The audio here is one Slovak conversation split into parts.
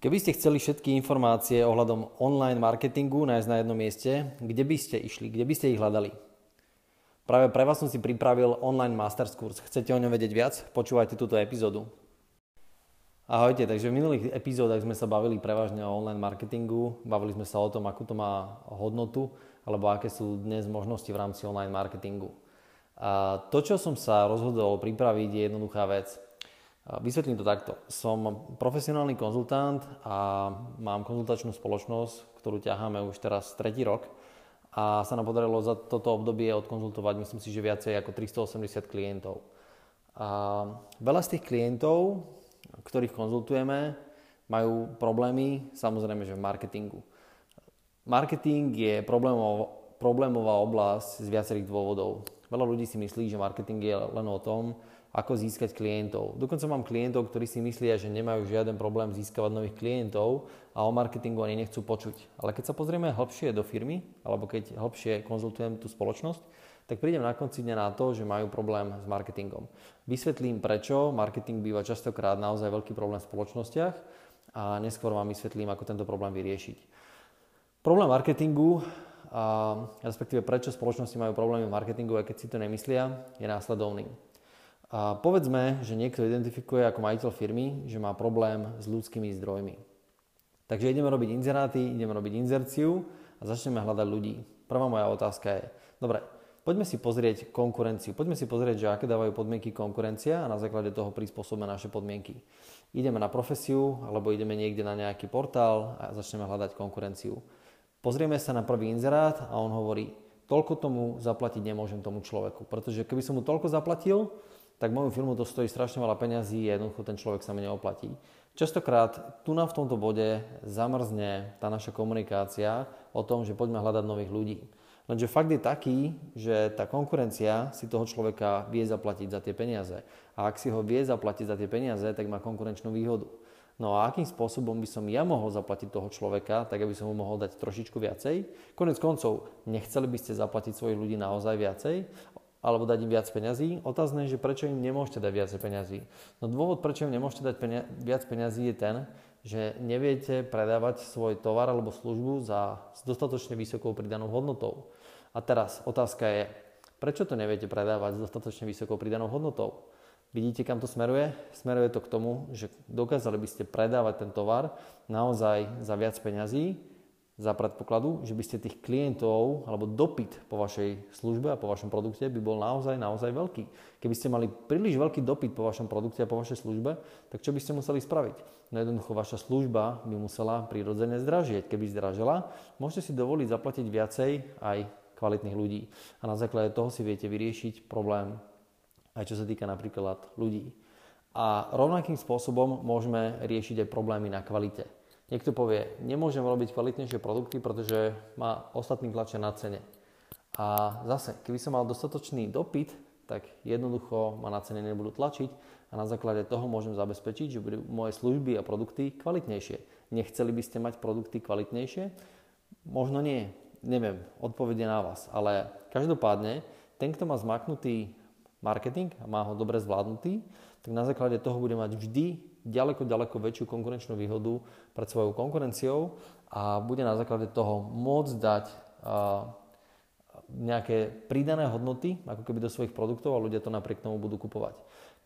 Keby ste chceli všetky informácie ohľadom online marketingu nájsť na jednom mieste, kde by ste išli, kde by ste ich hľadali? Práve pre vás som si pripravil online masters kurz. Chcete o ňom vedieť viac? Počúvajte túto epizódu. Ahojte, takže v minulých epizódach sme sa bavili prevažne o online marketingu, bavili sme sa o tom, akú to má hodnotu, alebo aké sú dnes možnosti v rámci online marketingu. A to, čo som sa rozhodol pripraviť, je jednoduchá vec. Vysvetlím to takto. Som profesionálny konzultant a mám konzultačnú spoločnosť, ktorú ťaháme už teraz tretí rok a sa nám podarilo za toto obdobie odkonzultovať, myslím si, že viacej ako 380 klientov. A veľa z tých klientov, ktorých konzultujeme, majú problémy, samozrejme, že v marketingu. Marketing je problémová oblasť z viacerých dôvodov. Veľa ľudí si myslí, že marketing je len o tom, ako získať klientov. Dokonca mám klientov, ktorí si myslia, že nemajú žiaden problém získavať nových klientov a o marketingu ani nechcú počuť. Ale keď sa pozrieme hlbšie do firmy, alebo keď hlbšie konzultujem tú spoločnosť, tak prídem na konci dňa na to, že majú problém s marketingom. Vysvetlím prečo. Marketing býva častokrát naozaj veľký problém v spoločnostiach a neskôr vám vysvetlím, ako tento problém vyriešiť. Problém marketingu, a respektíve prečo spoločnosti majú problémy v marketingu, aj keď si to nemyslia, je následovný. A povedzme, že niekto identifikuje ako majiteľ firmy, že má problém s ľudskými zdrojmi. Takže ideme robiť inzeráty, ideme robiť inzerciu a začneme hľadať ľudí. Prvá moja otázka je, dobre, poďme si pozrieť konkurenciu, poďme si pozrieť, že aké dávajú podmienky konkurencia a na základe toho prispôsobíme naše podmienky. Ideme na profesiu alebo ideme niekde na nejaký portál a začneme hľadať konkurenciu. Pozrieme sa na prvý inzerát a on hovorí, toľko tomu zaplatiť nemôžem tomu človeku, pretože keby som mu toľko zaplatil, tak moju firmu to stojí strašne veľa peňazí a jednoducho ten človek sa mi neoplatí. Častokrát tu na v tomto bode zamrzne tá naša komunikácia o tom, že poďme hľadať nových ľudí. Lenže fakt je taký, že tá konkurencia si toho človeka vie zaplatiť za tie peniaze. A ak si ho vie zaplatiť za tie peniaze, tak má konkurenčnú výhodu. No a akým spôsobom by som ja mohol zaplatiť toho človeka, tak aby som mu mohol dať trošičku viacej? Konec koncov, nechceli by ste zaplatiť svojich ľudí naozaj viacej? Alebo dať im viac peňazí. Otázne je, že prečo im nemôžete dať viac peňazí. No dôvod, prečo im nemôžete dať penia- viac peňazí je ten, že neviete predávať svoj tovar alebo službu za s dostatočne vysokou pridanou hodnotou. A teraz otázka je, prečo to neviete predávať s dostatočne vysokou pridanou hodnotou? Vidíte, kam to smeruje? Smeruje to k tomu, že dokázali by ste predávať ten tovar naozaj za viac peňazí, za predpokladu, že by ste tých klientov alebo dopyt po vašej službe a po vašom produkte by bol naozaj, naozaj veľký. Keby ste mali príliš veľký dopyt po vašom produkte a po vašej službe, tak čo by ste museli spraviť? No jednoducho vaša služba by musela prirodzene zdražieť. Keby zdražila, môžete si dovoliť zaplatiť viacej aj kvalitných ľudí. A na základe toho si viete vyriešiť problém aj čo sa týka napríklad ľudí. A rovnakým spôsobom môžeme riešiť aj problémy na kvalite. Niekto povie, nemôžem robiť kvalitnejšie produkty, pretože ma ostatní tlačia na cene. A zase, keby som mal dostatočný dopyt, tak jednoducho ma na cene nebudú tlačiť a na základe toho môžem zabezpečiť, že budú moje služby a produkty kvalitnejšie. Nechceli by ste mať produkty kvalitnejšie? Možno nie, neviem, odpovede na vás. Ale každopádne, ten, kto má zmaknutý marketing a má ho dobre zvládnutý, tak na základe toho bude mať vždy ďaleko, ďaleko väčšiu konkurenčnú výhodu pred svojou konkurenciou a bude na základe toho môcť dať nejaké pridané hodnoty, ako keby do svojich produktov a ľudia to napriek tomu budú kupovať.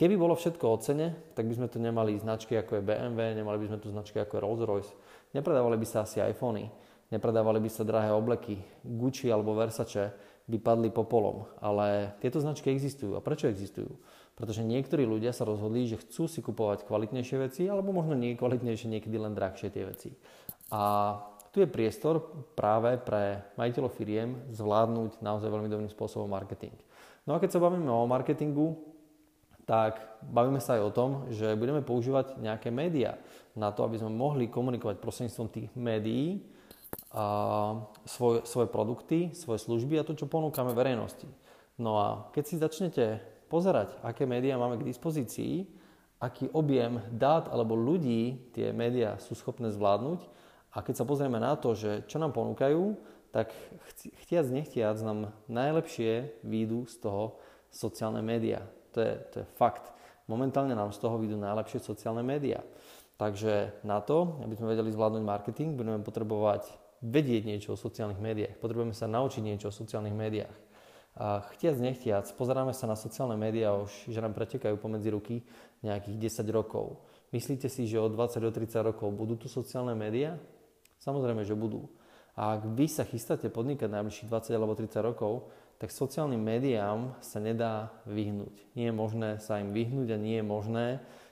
Keby bolo všetko o cene, tak by sme tu nemali značky ako je BMW, nemali by sme tu značky ako je Rolls-Royce, nepredávali by sa asi iPhony, nepredávali by sa drahé obleky, Gucci alebo Versace by padli popolom, ale tieto značky existujú. A prečo existujú? Pretože niektorí ľudia sa rozhodli, že chcú si kupovať kvalitnejšie veci, alebo možno nie kvalitnejšie, niekedy len drahšie tie veci. A tu je priestor práve pre majiteľov firiem zvládnuť naozaj veľmi dobrým spôsobom marketing. No a keď sa bavíme o marketingu, tak bavíme sa aj o tom, že budeme používať nejaké médiá na to, aby sme mohli komunikovať prostredníctvom tých médií a svoj, svoje produkty, svoje služby a to, čo ponúkame verejnosti. No a keď si začnete pozerať, aké médiá máme k dispozícii, aký objem dát alebo ľudí tie médiá sú schopné zvládnuť a keď sa pozrieme na to, že čo nám ponúkajú, tak chtiac nechtiac nám najlepšie výjdu z toho sociálne médiá. To je, to je fakt. Momentálne nám z toho výjdu najlepšie sociálne médiá. Takže na to, aby sme vedeli zvládnuť marketing, budeme potrebovať vedieť niečo o sociálnych médiách. Potrebujeme sa naučiť niečo o sociálnych médiách. A chtiac, nechtiac, pozeráme sa na sociálne médiá už, že nám pretekajú pomedzi ruky nejakých 10 rokov. Myslíte si, že od 20 do 30 rokov budú tu sociálne médiá? Samozrejme, že budú. A ak vy sa chystáte podnikať najbližších 20 alebo 30 rokov, tak sociálnym médiám sa nedá vyhnúť. Nie je možné sa im vyhnúť a nie je možné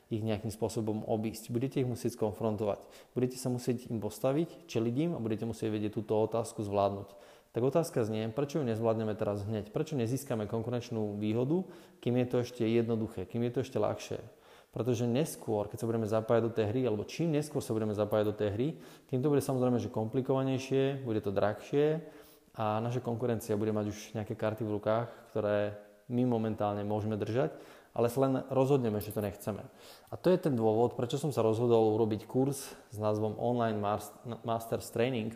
ich nejakým spôsobom obísť. Budete ich musieť skonfrontovať. Budete sa musieť im postaviť, čeliť im a budete musieť vedieť túto otázku zvládnuť. Tak otázka znie, prečo ju nezvládneme teraz hneď? Prečo nezískame konkurenčnú výhodu, kým je to ešte jednoduché, kým je to ešte ľahšie? Pretože neskôr, keď sa budeme zapájať do tej hry, alebo čím neskôr sa budeme zapájať do tej hry, tým to bude samozrejme že komplikovanejšie, bude to drahšie a naša konkurencia bude mať už nejaké karty v rukách, ktoré my momentálne môžeme držať ale sa len rozhodneme, že to nechceme. A to je ten dôvod, prečo som sa rozhodol urobiť kurz s názvom Online Masters Training,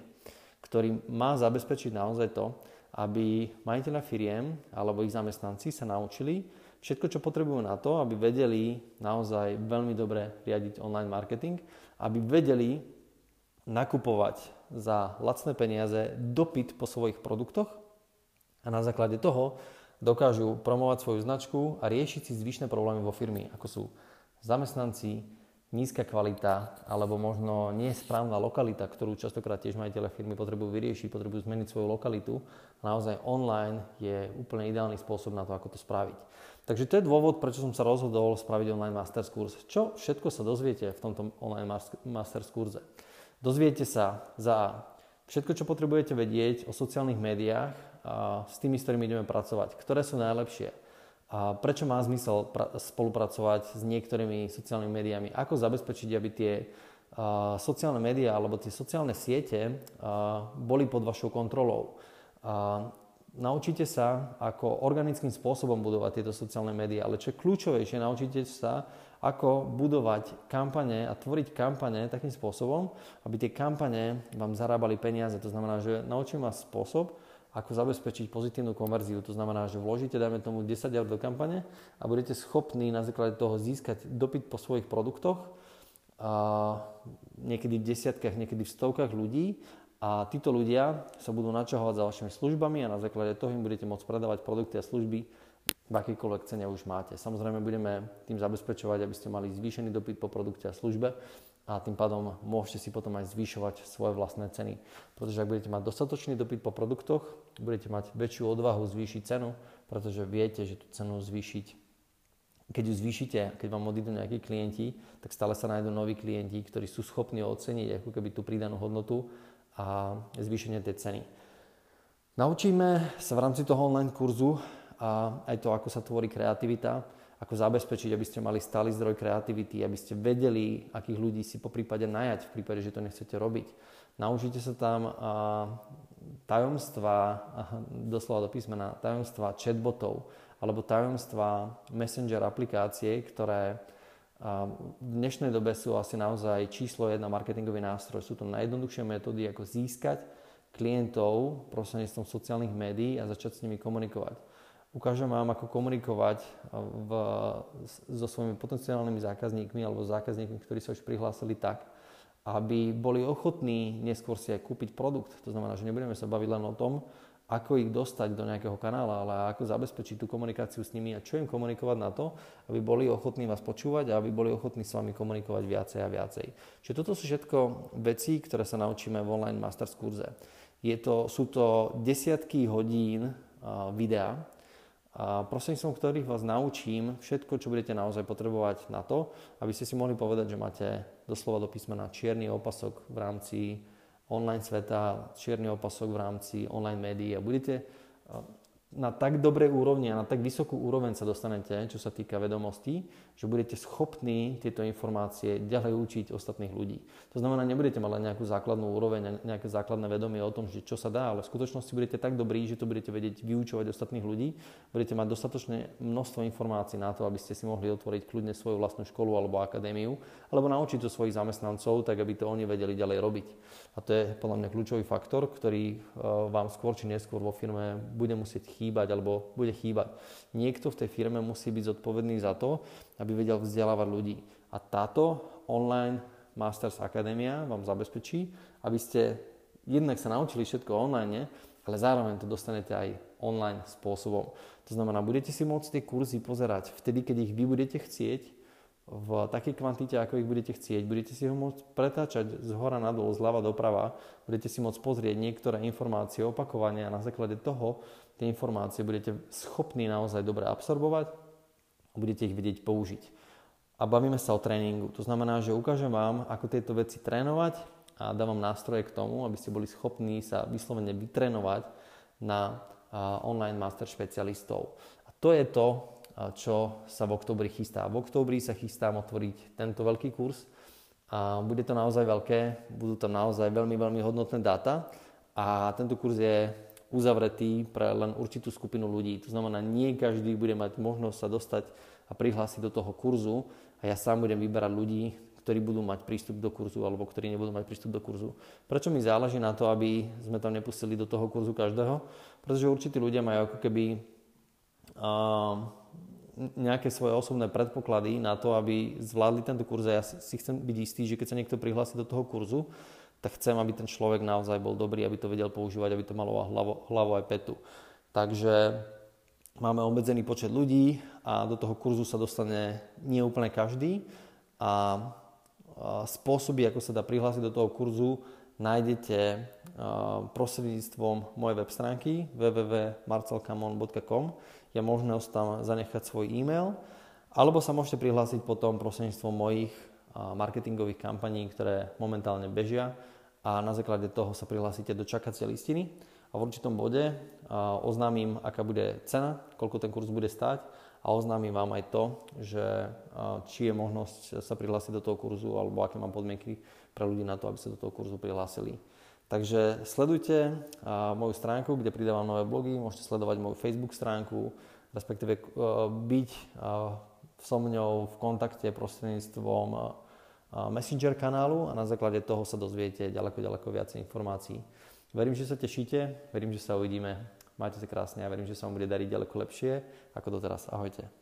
ktorý má zabezpečiť naozaj to, aby majiteľa firiem alebo ich zamestnanci sa naučili všetko, čo potrebujú na to, aby vedeli naozaj veľmi dobre riadiť online marketing, aby vedeli nakupovať za lacné peniaze dopyt po svojich produktoch a na základe toho dokážu promovať svoju značku a riešiť si zvyšné problémy vo firmy, ako sú zamestnanci, nízka kvalita alebo možno nesprávna lokalita, ktorú častokrát tiež majiteľe firmy potrebujú vyriešiť, potrebujú zmeniť svoju lokalitu. Naozaj online je úplne ideálny spôsob na to, ako to spraviť. Takže to je dôvod, prečo som sa rozhodol spraviť online Masters kurz. Čo všetko sa dozviete v tomto online Masters kurze? Dozviete sa za všetko, čo potrebujete vedieť o sociálnych médiách, s tými, s ktorými ideme pracovať. Ktoré sú najlepšie? A prečo má zmysel pra- spolupracovať s niektorými sociálnymi médiami? Ako zabezpečiť, aby tie uh, sociálne médiá alebo tie sociálne siete uh, boli pod vašou kontrolou? Uh, naučíte sa, ako organickým spôsobom budovať tieto sociálne médiá, ale čo je kľúčovejšie, naučíte sa, ako budovať kampane a tvoriť kampane takým spôsobom, aby tie kampane vám zarábali peniaze. To znamená, že naučím vás spôsob, ako zabezpečiť pozitívnu konverziu. To znamená, že vložíte, dajme tomu, 10 eur do kampane a budete schopní na základe toho získať dopyt po svojich produktoch, a niekedy v desiatkách, niekedy v stovkách ľudí a títo ľudia sa budú načahovať za vašimi službami a na základe toho im budete môcť predávať produkty a služby v akýkoľvek cene už máte. Samozrejme budeme tým zabezpečovať, aby ste mali zvýšený dopyt po produkte a službe a tým pádom môžete si potom aj zvyšovať svoje vlastné ceny. Pretože ak budete mať dostatočný dopyt po produktoch, budete mať väčšiu odvahu zvýšiť cenu, pretože viete, že tú cenu zvýšiť keď ju zvýšite, keď vám odídu nejakí klienti, tak stále sa nájdú noví klienti, ktorí sú schopní oceniť ako keby tú pridanú hodnotu a zvýšenie tej ceny. Naučíme sa v rámci toho online kurzu a aj to, ako sa tvorí kreativita, ako zabezpečiť, aby ste mali stály zdroj kreativity, aby ste vedeli, akých ľudí si po prípade najať, v prípade, že to nechcete robiť. Naučite sa tam tajomstva, doslova do písmena, tajomstva chatbotov alebo tajomstva messenger aplikácie, ktoré v dnešnej dobe sú asi naozaj číslo jedna marketingový nástroj. Sú to najjednoduchšie metódy, ako získať klientov prostredníctvom sociálnych médií a začať s nimi komunikovať ukážem vám, ako komunikovať v, so svojimi potenciálnymi zákazníkmi alebo zákazníkmi, ktorí sa už prihlásili tak, aby boli ochotní neskôr si aj kúpiť produkt. To znamená, že nebudeme sa baviť len o tom, ako ich dostať do nejakého kanála, ale ako zabezpečiť tú komunikáciu s nimi a čo im komunikovať na to, aby boli ochotní vás počúvať a aby boli ochotní s vami komunikovať viacej a viacej. Čiže toto sú všetko veci, ktoré sa naučíme v online masters kurze. Je to, sú to desiatky hodín uh, videa, a prostredníctvom ktorých vás naučím všetko, čo budete naozaj potrebovať na to, aby ste si mohli povedať, že máte doslova do písmena čierny opasok v rámci online sveta, čierny opasok v rámci online médií a budete na tak dobrej úrovni a na tak vysokú úroveň sa dostanete, čo sa týka vedomostí, že budete schopní tieto informácie ďalej učiť ostatných ľudí. To znamená, nebudete mať len nejakú základnú úroveň, nejaké základné vedomie o tom, že čo sa dá, ale v skutočnosti budete tak dobrí, že to budete vedieť vyučovať ostatných ľudí, budete mať dostatočné množstvo informácií na to, aby ste si mohli otvoriť kľudne svoju vlastnú školu alebo akadémiu, alebo naučiť to svojich zamestnancov, tak aby to oni vedeli ďalej robiť. A to je podľa mňa kľúčový faktor, ktorý e, vám skôr či neskôr vo firme bude musieť chýbať alebo bude chýbať. Niekto v tej firme musí byť zodpovedný za to, aby vedel vzdelávať ľudí. A táto online Masters Academia vám zabezpečí, aby ste jednak sa naučili všetko online, ale zároveň to dostanete aj online spôsobom. To znamená, budete si môcť tie kurzy pozerať vtedy, keď ich vy budete chcieť, v takej kvantite, ako ich budete chcieť. Budete si ho môcť pretáčať z hora nadol, z ľava doprava. Budete si môcť pozrieť niektoré informácie opakovane a na základe toho tie informácie budete schopní naozaj dobre absorbovať a budete ich vedieť použiť. A bavíme sa o tréningu. To znamená, že ukážem vám, ako tieto veci trénovať a dávam nástroje k tomu, aby ste boli schopní sa vyslovene vytrénovať na online master špecialistov. A to je to, čo sa v oktobri chystá. V oktobri sa chystám otvoriť tento veľký kurz a bude to naozaj veľké, budú tam naozaj veľmi, veľmi hodnotné dáta a tento kurz je uzavretý pre len určitú skupinu ľudí. To znamená, nie každý bude mať možnosť sa dostať a prihlásiť do toho kurzu a ja sám budem vyberať ľudí, ktorí budú mať prístup do kurzu alebo ktorí nebudú mať prístup do kurzu. Prečo mi záleží na to, aby sme tam nepustili do toho kurzu každého? Pretože určití ľudia majú ako keby nejaké svoje osobné predpoklady na to, aby zvládli tento kurz. A ja si chcem byť istý, že keď sa niekto prihlási do toho kurzu, tak chcem, aby ten človek naozaj bol dobrý, aby to vedel používať, aby to malo hlavu, hlavu aj petu. Takže máme obmedzený počet ľudí a do toho kurzu sa dostane nie úplne každý. A spôsoby, ako sa dá prihlásiť do toho kurzu, nájdete prostredníctvom mojej web stránky www.marcelkamon.com je možné tam zanechať svoj e-mail alebo sa môžete prihlásiť potom prostredníctvom mojich marketingových kampaní, ktoré momentálne bežia a na základe toho sa prihlásite do čakacej listiny a v určitom bode oznámim, aká bude cena, koľko ten kurz bude stať a oznámim vám aj to, že či je možnosť sa prihlásiť do toho kurzu alebo aké mám podmienky pre ľudí na to, aby sa do toho kurzu prihlásili. Takže sledujte moju stránku, kde pridávam nové blogy, môžete sledovať moju Facebook stránku, respektíve byť so mňou v kontakte prostredníctvom Messenger kanálu a na základe toho sa dozviete ďaleko, ďaleko viacej informácií. Verím, že sa tešíte, verím, že sa uvidíme Majte sa krásne a verím, že sa vám bude dariť ďaleko lepšie ako doteraz. Ahojte.